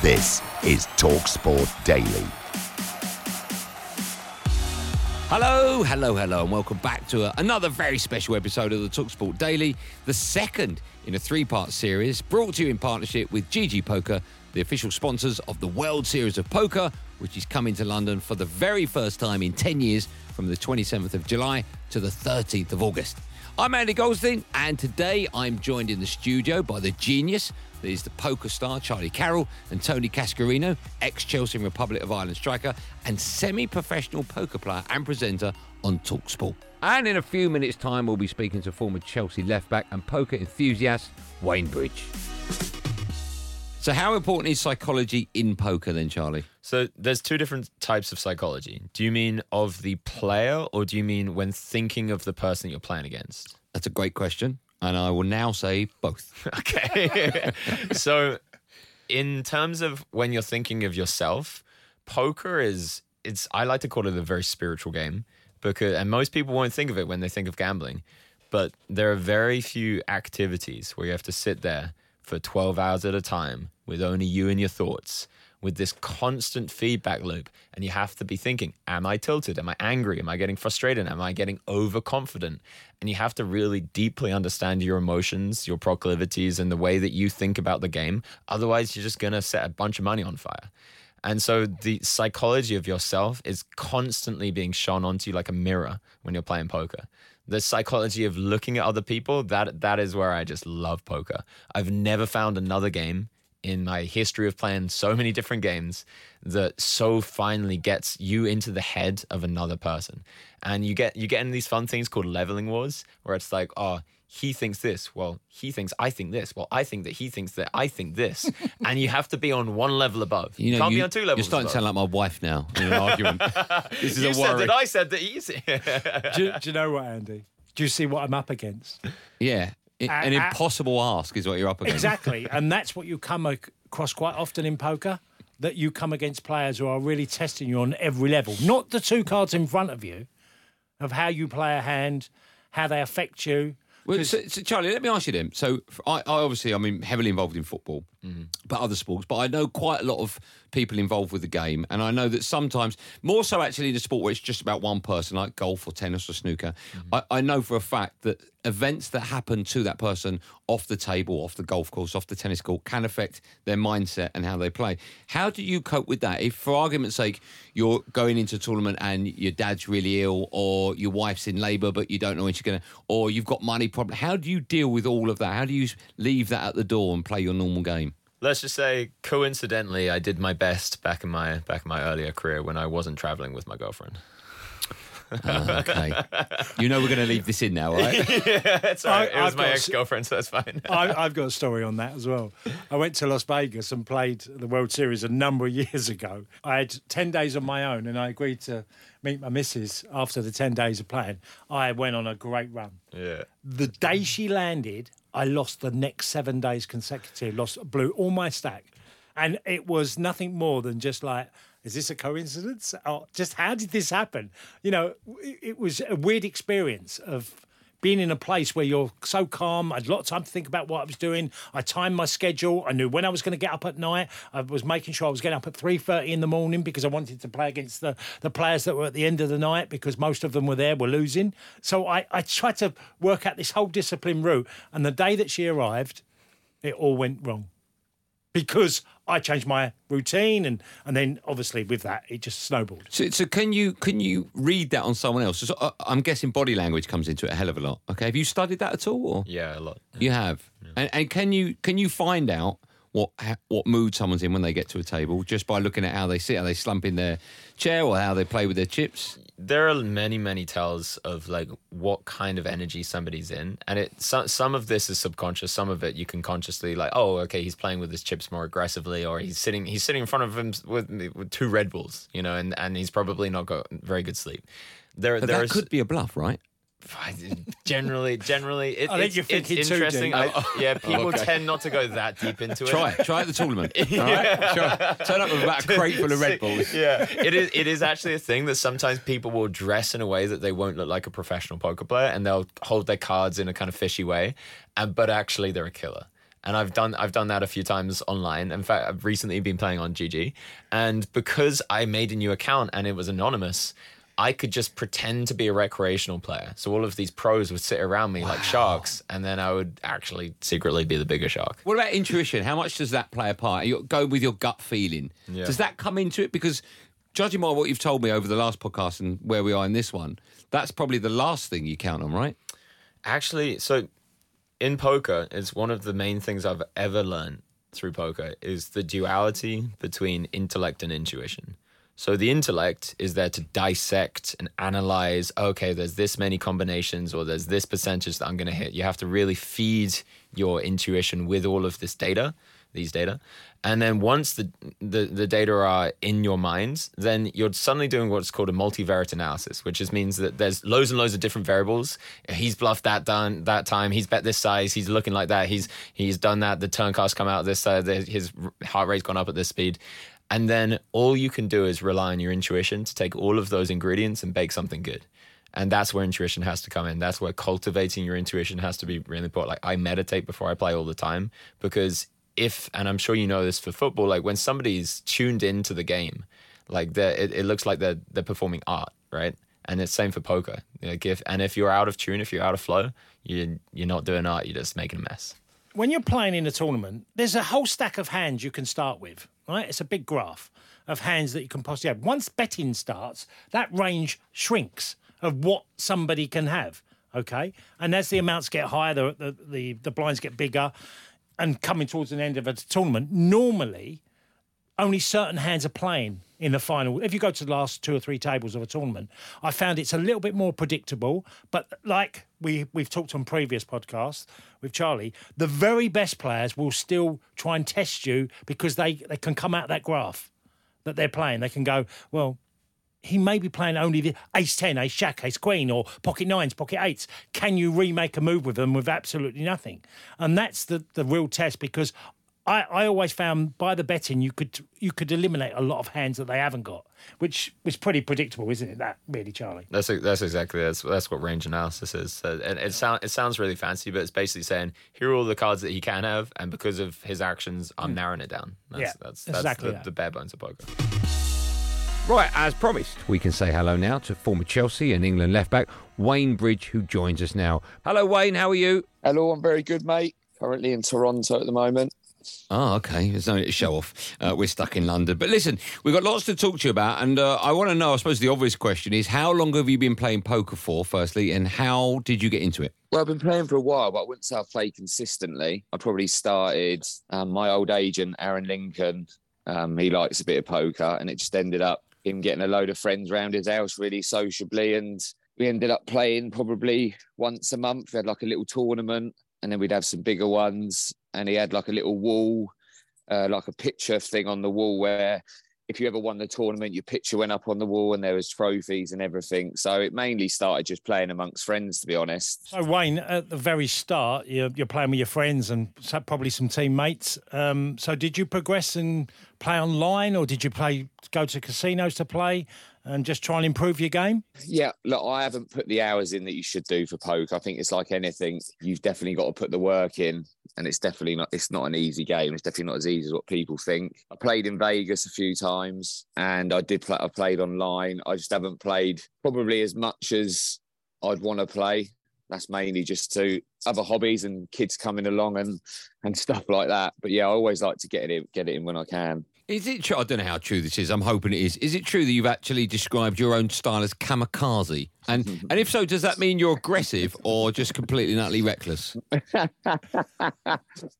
This is TalkSport Daily. Hello, hello, hello, and welcome back to a, another very special episode of the Talksport Daily, the second in a three part series brought to you in partnership with GG Poker, the official sponsors of the World Series of Poker, which is coming to London for the very first time in 10 years from the 27th of July to the 13th of August. I'm Andy Goldstein, and today I'm joined in the studio by the genius that is the poker star Charlie Carrel and Tony Cascarino, ex Chelsea Republic of Ireland striker and semi professional poker player and presenter on Talksport. And in a few minutes' time, we'll be speaking to former Chelsea left back and poker enthusiast Wayne Bridge. So, how important is psychology in poker then, Charlie? So there's two different types of psychology. Do you mean of the player or do you mean when thinking of the person you're playing against? That's a great question. And I will now say both. Okay. so in terms of when you're thinking of yourself, poker is it's I like to call it a very spiritual game because and most people won't think of it when they think of gambling. But there are very few activities where you have to sit there for 12 hours at a time with only you and your thoughts with this constant feedback loop. And you have to be thinking, am I tilted? Am I angry? Am I getting frustrated? Am I getting overconfident? And you have to really deeply understand your emotions, your proclivities, and the way that you think about the game. Otherwise, you're just going to set a bunch of money on fire. And so the psychology of yourself is constantly being shone onto you like a mirror when you're playing poker. The psychology of looking at other people, that that is where I just love poker. I've never found another game in my history of playing so many different games that so finally gets you into the head of another person. And you get you get in these fun things called leveling wars where it's like, oh, he thinks this. Well, he thinks I think this. Well, I think that he thinks that I think this. and you have to be on one level above. You, know, can't you, be on two levels. You're starting above. to sound like my wife now in an argument. This is you a said worry. that I said that easy. do, you- do you know what, Andy? Do you see what I'm up against? Yeah. It- an Uh, uh, impossible ask is what you're up against. Exactly. and that's what you come across quite often in poker that you come against players who are really testing you on every level, not the two cards in front of you, of how you play a hand, how they affect you. Well, so, so Charlie, let me ask you then. So, I obviously, I mean, heavily involved in football, but other sports. But I know quite a lot of people involved with the game, and I know that sometimes, more so actually in a sport where it's just about one person, like golf or tennis or snooker. Mm-hmm. I, I know for a fact that events that happen to that person off the table, off the golf course, off the tennis court, can affect their mindset and how they play. How do you cope with that? If, for argument's sake, you're going into a tournament and your dad's really ill, or your wife's in labour but you don't know when she's going to, or you've got money problem. How do you deal with all of that? How do you leave that at the door and play your normal game? Let's just say, coincidentally, I did my best back in my back in my earlier career when I wasn't traveling with my girlfriend. Ah, okay, you know we're going to leave this in now, right? That's all right. I- it was I've my ex girlfriend, so that's fine. I, I've got a story on that as well. I went to Las Vegas and played the World Series a number of years ago. I had 10 days on my own and I agreed to meet my missus after the 10 days of playing. I went on a great run. yeah. The day she landed, I lost the next seven days consecutive, lost, blew all my stack. And it was nothing more than just like, is this a coincidence? Or just how did this happen? You know, it, it was a weird experience of being in a place where you're so calm. I had a lot of time to think about what I was doing. I timed my schedule. I knew when I was going to get up at night. I was making sure I was getting up at three thirty in the morning because I wanted to play against the, the players that were at the end of the night because most of them were there were losing. So I, I tried to work out this whole discipline route. And the day that she arrived, it all went wrong because I changed my routine and and then obviously with that it just snowballed. So, so can you can you read that on someone else? So, uh, I'm guessing body language comes into it a hell of a lot. Okay, have you studied that at all? Or? Yeah, a lot. You have, and, and can you can you find out what what mood someone's in when they get to a table just by looking at how they sit, how they slump in their chair, or how they play with their chips? there are many many tells of like what kind of energy somebody's in and it some, some of this is subconscious some of it you can consciously like oh okay he's playing with his chips more aggressively or he's sitting he's sitting in front of him with, with two red bulls you know and and he's probably not got very good sleep there But there's that could be a bluff, right? generally generally it, I think it's, you're it's thinking too interesting. I, oh, yeah people okay. tend not to go that deep into it Try it. Try it at the tournament. All right? Sure. Turn up with about a crate full of Red Bulls. yeah, it is. It is actually a thing that sometimes people will dress in a way that they won't look like a professional poker player, and they'll hold their cards in a kind of fishy way, and but actually they're a killer. and I've done I've done that a few times online. In fact, I've recently been playing on GG, and because I made a new account and it was anonymous, I could just pretend to be a recreational player. So all of these pros would sit around me like sharks, and then I would actually secretly be the bigger shark. What about intuition? How much does that play a part? You go with your gut feeling. Yeah. Does that come into it? Because judging by what you've told me over the last podcast and where we are in this one, that's probably the last thing you count on, right? Actually, so in poker, it's one of the main things I've ever learned through poker is the duality between intellect and intuition. So the intellect is there to dissect and analyze, okay, there's this many combinations or there's this percentage that I'm going to hit. You have to really feed your intuition with all of this data, these data. And then once the, the, the data are in your mind, then you're suddenly doing what's called a multivariate analysis, which just means that there's loads and loads of different variables. He's bluffed that done that time. He's bet this size. He's looking like that. He's he's done that. The turn cost come out this side. His heart rate's gone up at this speed. And then all you can do is rely on your intuition to take all of those ingredients and bake something good. And that's where intuition has to come in. That's where cultivating your intuition has to be really important. Like I meditate before I play all the time because if, and I'm sure you know this for football, like when somebody's tuned into the game, like it, it looks like they're they're performing art, right? And it's same for poker. Like if and if you're out of tune, if you're out of flow, you you're not doing art. You're just making a mess when you're playing in a tournament, there's a whole stack of hands you can start with, right? It's a big graph of hands that you can possibly have. Once betting starts, that range shrinks of what somebody can have, okay? And as the amounts get higher, the, the, the, the blinds get bigger, and coming towards an end of a tournament, normally only certain hands are playing in the final. If you go to the last two or three tables of a tournament, I found it's a little bit more predictable. But like we we've talked on previous podcasts with Charlie, the very best players will still try and test you because they they can come out that graph that they're playing. They can go well. He may be playing only the ace 10, ace jack, ace queen, or pocket nines, pocket eights. Can you remake a move with them with absolutely nothing? And that's the, the real test because I, I always found by the betting you could you could eliminate a lot of hands that they haven't got, which was pretty predictable, isn't it? That really, Charlie. That's that's exactly that's that's what range analysis is. So, and it sounds it sounds really fancy, but it's basically saying here are all the cards that he can have, and because of his actions, I'm mm. narrowing it down. That's, yeah, that's, that's exactly the, that. the bare bones of poker. Right, as promised, we can say hello now to former Chelsea and England left back Wayne Bridge, who joins us now. Hello, Wayne. How are you? Hello, I'm very good, mate. Currently in Toronto at the moment. Oh, okay. There's no need to show off. Uh, we're stuck in London. But listen, we've got lots to talk to you about. And uh, I want to know, I suppose the obvious question is how long have you been playing poker for, firstly, and how did you get into it? Well, I've been playing for a while, but I wouldn't say I've played consistently. I probably started, um, my old agent, Aaron Lincoln, um, he likes a bit of poker, and it just ended up him getting a load of friends around his house really sociably. And we ended up playing probably once a month. We had like a little tournament and then we'd have some bigger ones. And he had like a little wall, uh, like a picture thing on the wall where if you ever won the tournament, your picture went up on the wall and there was trophies and everything. So it mainly started just playing amongst friends, to be honest. So Wayne, at the very start, you're, you're playing with your friends and probably some teammates. Um, so did you progress and play online, or did you play go to casinos to play? and just try and improve your game? Yeah, look, I haven't put the hours in that you should do for poker. I think it's like anything; you've definitely got to put the work in, and it's definitely not. It's not an easy game. It's definitely not as easy as what people think. I played in Vegas a few times, and I did play. I played online. I just haven't played probably as much as I'd want to play. That's mainly just to other hobbies and kids coming along and and stuff like that. But yeah, I always like to get it get it in when I can. Is it true? I don't know how true this is. I'm hoping it is. Is it true that you've actually described your own style as kamikaze? And and if so, does that mean you're aggressive or just completely and utterly reckless?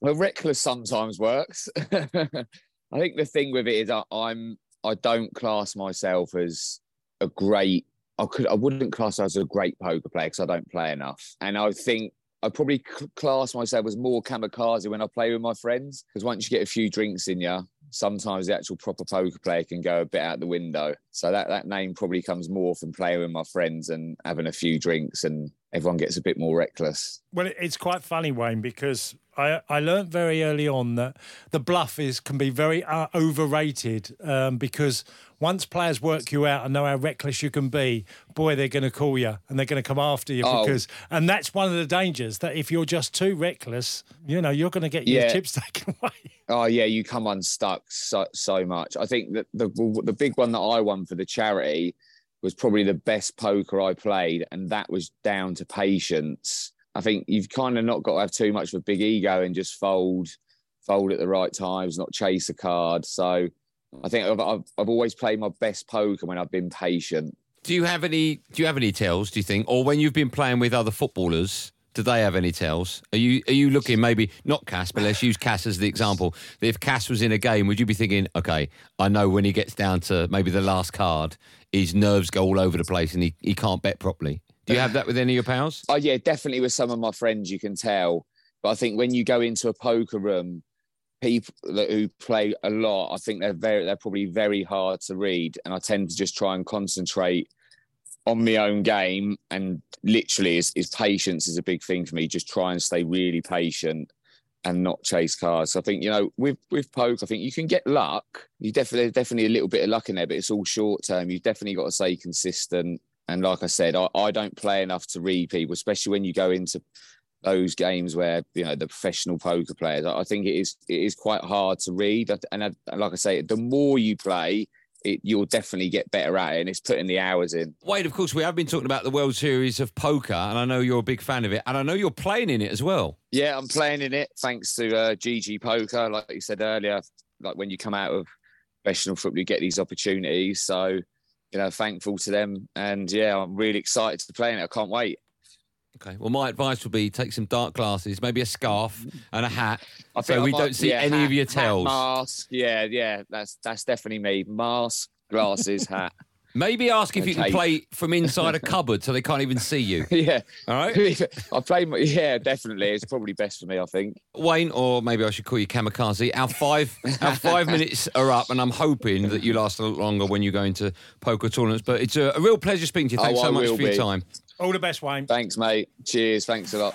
well, reckless sometimes works. I think the thing with it is I, I'm I don't class myself as a great. I could I wouldn't class as a great poker player because I don't play enough, and I think I probably class myself as more kamikaze when I play with my friends because once you get a few drinks in you, sometimes the actual proper poker player can go a bit out the window. So that, that name probably comes more from playing with my friends and having a few drinks and everyone gets a bit more reckless. Well, it's quite funny, Wayne, because I I learned very early on that the bluff is can be very uh, overrated um, because once players work you out and know how reckless you can be, boy, they're going to call you and they're going to come after you Oh. because and that's one of the dangers that if you're just too reckless, you know, you're going to get your Yeah. chips taken away. Oh yeah, you come unstuck so so much. I think that the the big one that I won for the charity was probably the best poker I played, and that was down to patience. I think you've kind of not got to have too much of a big ego and just fold, fold at the right times, not chase a card. So I think I've, I've, I've always played my best poker when I've been patient. Do you have any? Do you have any tells? Do you think, or when you've been playing with other footballers, do they have any tells? Are you are you looking maybe not Cass, but let's use Cass as the example. If Cass was in a game, would you be thinking, okay, I know when he gets down to maybe the last card, his nerves go all over the place and he, he can't bet properly. Do you have that with any of your pals? Oh yeah, definitely with some of my friends you can tell. But I think when you go into a poker room, people that, who play a lot, I think they're very they're probably very hard to read, and I tend to just try and concentrate on my own game. And literally, is, is patience is a big thing for me. Just try and stay really patient and not chase cards. So I think you know with with poker, I think you can get luck. You definitely definitely a little bit of luck in there, but it's all short term. You've definitely got to stay consistent. And like I said, I, I don't play enough to read people, especially when you go into those games where you know the professional poker players. I I think it is it is quite hard to read. And, I, and like I say, the more you play, it, you'll definitely get better at it, and it's putting the hours in. Wayne, of course, we have been talking about the World Series of Poker, and I know you're a big fan of it, and I know you're playing in it as well. Yeah, I'm playing in it thanks to uh, GG Poker. Like you said earlier, like when you come out of professional football, you get these opportunities. So, you know, thankful to them. And yeah, I'm really excited to play in it. I can't wait. Okay. Well, my advice would be take some dark glasses, maybe a scarf and a hat, I so we might- don't see yeah, any hat- of your tells. Mask, yeah, yeah, that's that's definitely me. Mask, glasses, hat. Maybe ask if you can play from inside a cupboard so they can't even see you. yeah, All right, I play. my- Yeah, definitely. It's probably best for me. I think. Wayne, or maybe I should call you Kamikaze. Our five, our five minutes are up, and I'm hoping that you last a little longer when you go into poker tournaments. But it's a, a real pleasure speaking to you. Oh, Thanks so I much for your be. time. All the best, Wayne. Thanks, mate. Cheers. Thanks a lot.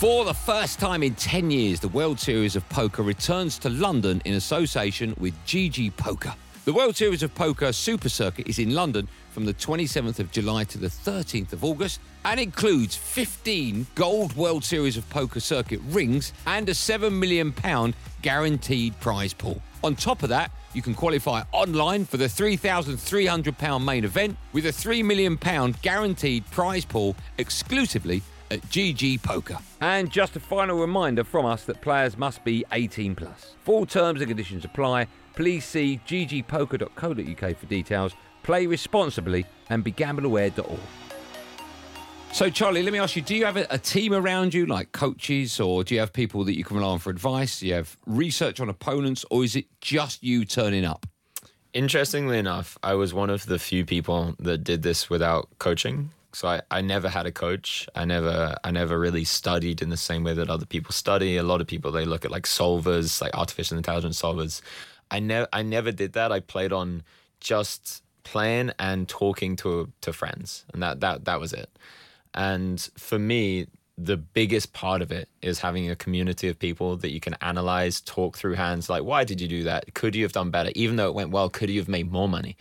For the first time in 10 years, the World Series of Poker returns to London in association with GG Poker. The World Series of Poker Super Circuit is in London from the 27th of July to the 13th of August and includes 15 gold World Series of Poker Circuit rings and a £7 million guaranteed prize pool. On top of that, you can qualify online for the £3,300 main event with a £3 million guaranteed prize pool exclusively at GG Poker. And just a final reminder from us that players must be 18 plus. Full terms and conditions apply. Please see ggpoker.co.uk for details. Play responsibly and begambleaware.org. So, Charlie, let me ask you: Do you have a, a team around you, like coaches, or do you have people that you can rely on for advice? Do you have research on opponents, or is it just you turning up? Interestingly enough, I was one of the few people that did this without coaching. So I, I never had a coach. I never I never really studied in the same way that other people study. A lot of people they look at like solvers, like artificial intelligence solvers. I never I never did that. I played on just playing and talking to to friends. And that that that was it. And for me, the biggest part of it is having a community of people that you can analyze, talk through hands. Like, why did you do that? Could you have done better? Even though it went well, could you have made more money?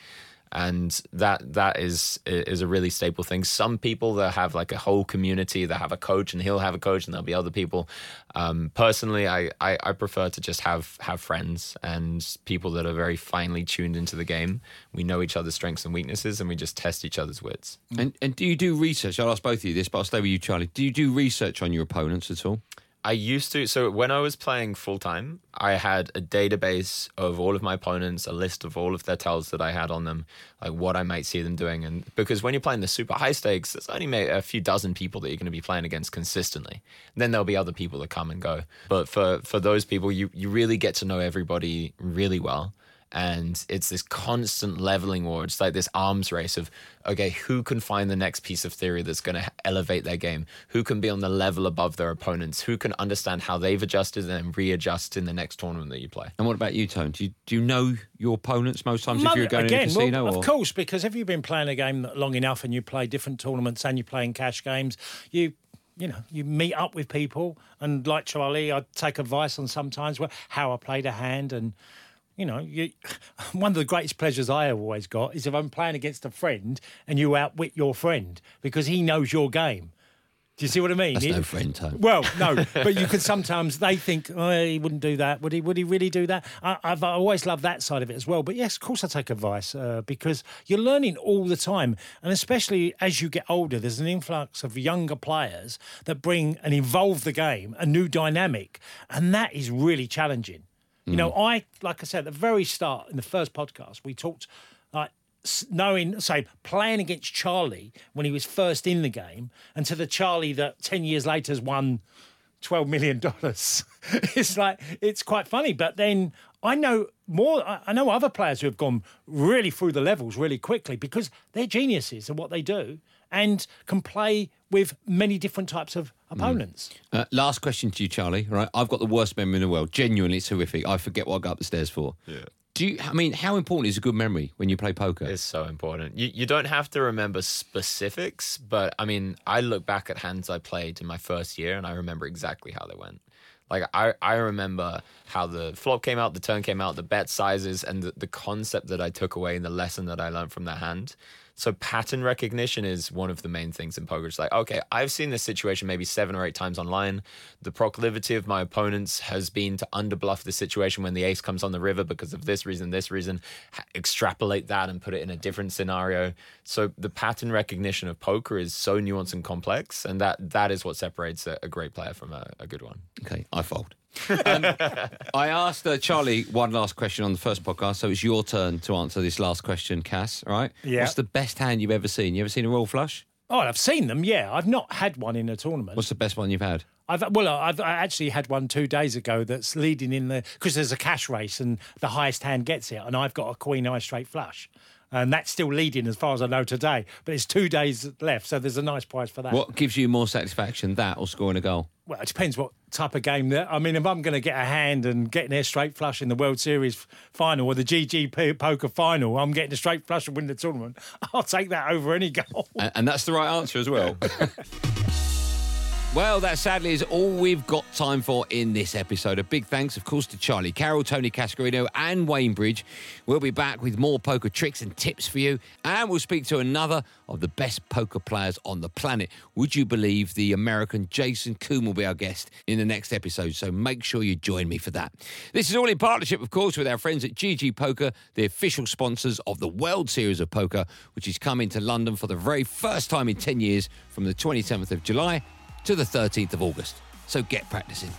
And that that is is a really staple thing. Some people that have like a whole community that have a coach, and he'll have a coach, and there'll be other people. Um, personally, I, I I prefer to just have have friends and people that are very finely tuned into the game. We know each other's strengths and weaknesses, and we just test each other's wits. And and do you do research? I'll ask both of you this, but I'll stay with you, Charlie. Do you do research on your opponents at all? I used to. So when I was playing full time, I had a database of all of my opponents, a list of all of their tells that I had on them, like what I might see them doing. And because when you're playing the super high stakes, there's only a few dozen people that you're going to be playing against consistently. And then there'll be other people that come and go. But for for those people, you you really get to know everybody really well. And it's this constant leveling war. It's like this arms race of okay, who can find the next piece of theory that's going to elevate their game? Who can be on the level above their opponents? Who can understand how they've adjusted and then readjust in the next tournament that you play? And what about you, Tone? Do you, do you know your opponents most times if you're going again, to a casino? well, or? of course, because if you've been playing a game long enough and you play different tournaments and you play in cash games, you you know you meet up with people and like Charlie, I take advice on sometimes how I played a hand and. You know, you, one of the greatest pleasures I have always got is if I'm playing against a friend and you outwit your friend because he knows your game. Do you see what I mean? That's It- no friend, Tone. well, no, but you could sometimes they think oh, he wouldn't do that. Would he? Would he really do that? I, I've always loved that side of it as well. But yes, of course, I take advice uh, because you're learning all the time, and especially as you get older, there's an influx of younger players that bring and evolve the game, a new dynamic, and that is really challenging. You know, mm. I like I said at the very start in the first podcast, we talked like knowing, say, playing against Charlie when he was first in the game, and to the Charlie that ten years later has won twelve million dollars. it's like it's quite funny. But then I know more. I I know other players who have gone really through the levels really quickly because they're geniuses at what they do and can play with many different types of opponents. Uh, last question to you, Charlie. Right, I've got the worst memory in the world. Genuinely, it's horrific. I forget what I got up the stairs for. Yeah. Do you? I mean, how important is a good memory when you play poker? It's so important. You you don't have to remember specifics, but I mean, I look back at hands I played in my first year and I remember exactly how they went. Like I, I remember how the flop came out, the turn came out, the bet sizes, and the, the concept that I took away and the lesson that I learned from that hand. So pattern recognition is one of the main things in poker. It's like, okay, I've seen this situation maybe seven or eight times online. The proclivity of my opponents has been to underbluff the situation when the ace comes on the river because of this reason, this reason. Extrapolate that and put it in a different scenario. So the pattern recognition of poker is so nuanced and complex, and that that is what separates a, a great player from a, a good one. Okay, I fold. Um, I asked uh, Charlie one last question on the first podcast, so it's your turn to answer this last question, Cass. All right? Yeah. What's the best hand you've ever seen? You ever seen a royal flush? Oh, I've seen them. Yeah, I've not had one in a tournament. What's the best one you've had? I've well, I've I actually had one two days ago that's leading in the because there's a cash race and the highest hand gets it, and I've got a queen eye straight flush, and that's still leading as far as I know today. But it's two days left, so there's a nice prize for that. What gives you more satisfaction, that or scoring a goal? Well, it depends what type of game that. I mean, if I'm going to get a hand and getting a straight flush in the World Series final or the GGP poker final, I'm getting a straight flush and win the tournament. I'll take that over any goal. And, and that's the right answer as well. Well, that sadly is all we've got time for in this episode. A big thanks, of course, to Charlie Carrel, Tony Cascarino, and Wayne Bridge. We'll be back with more poker tricks and tips for you, and we'll speak to another of the best poker players on the planet. Would you believe the American Jason Koon will be our guest in the next episode? So make sure you join me for that. This is all in partnership, of course, with our friends at GG Poker, the official sponsors of the World Series of Poker, which is coming to London for the very first time in 10 years from the 27th of July to the 13th of August. So get practicing.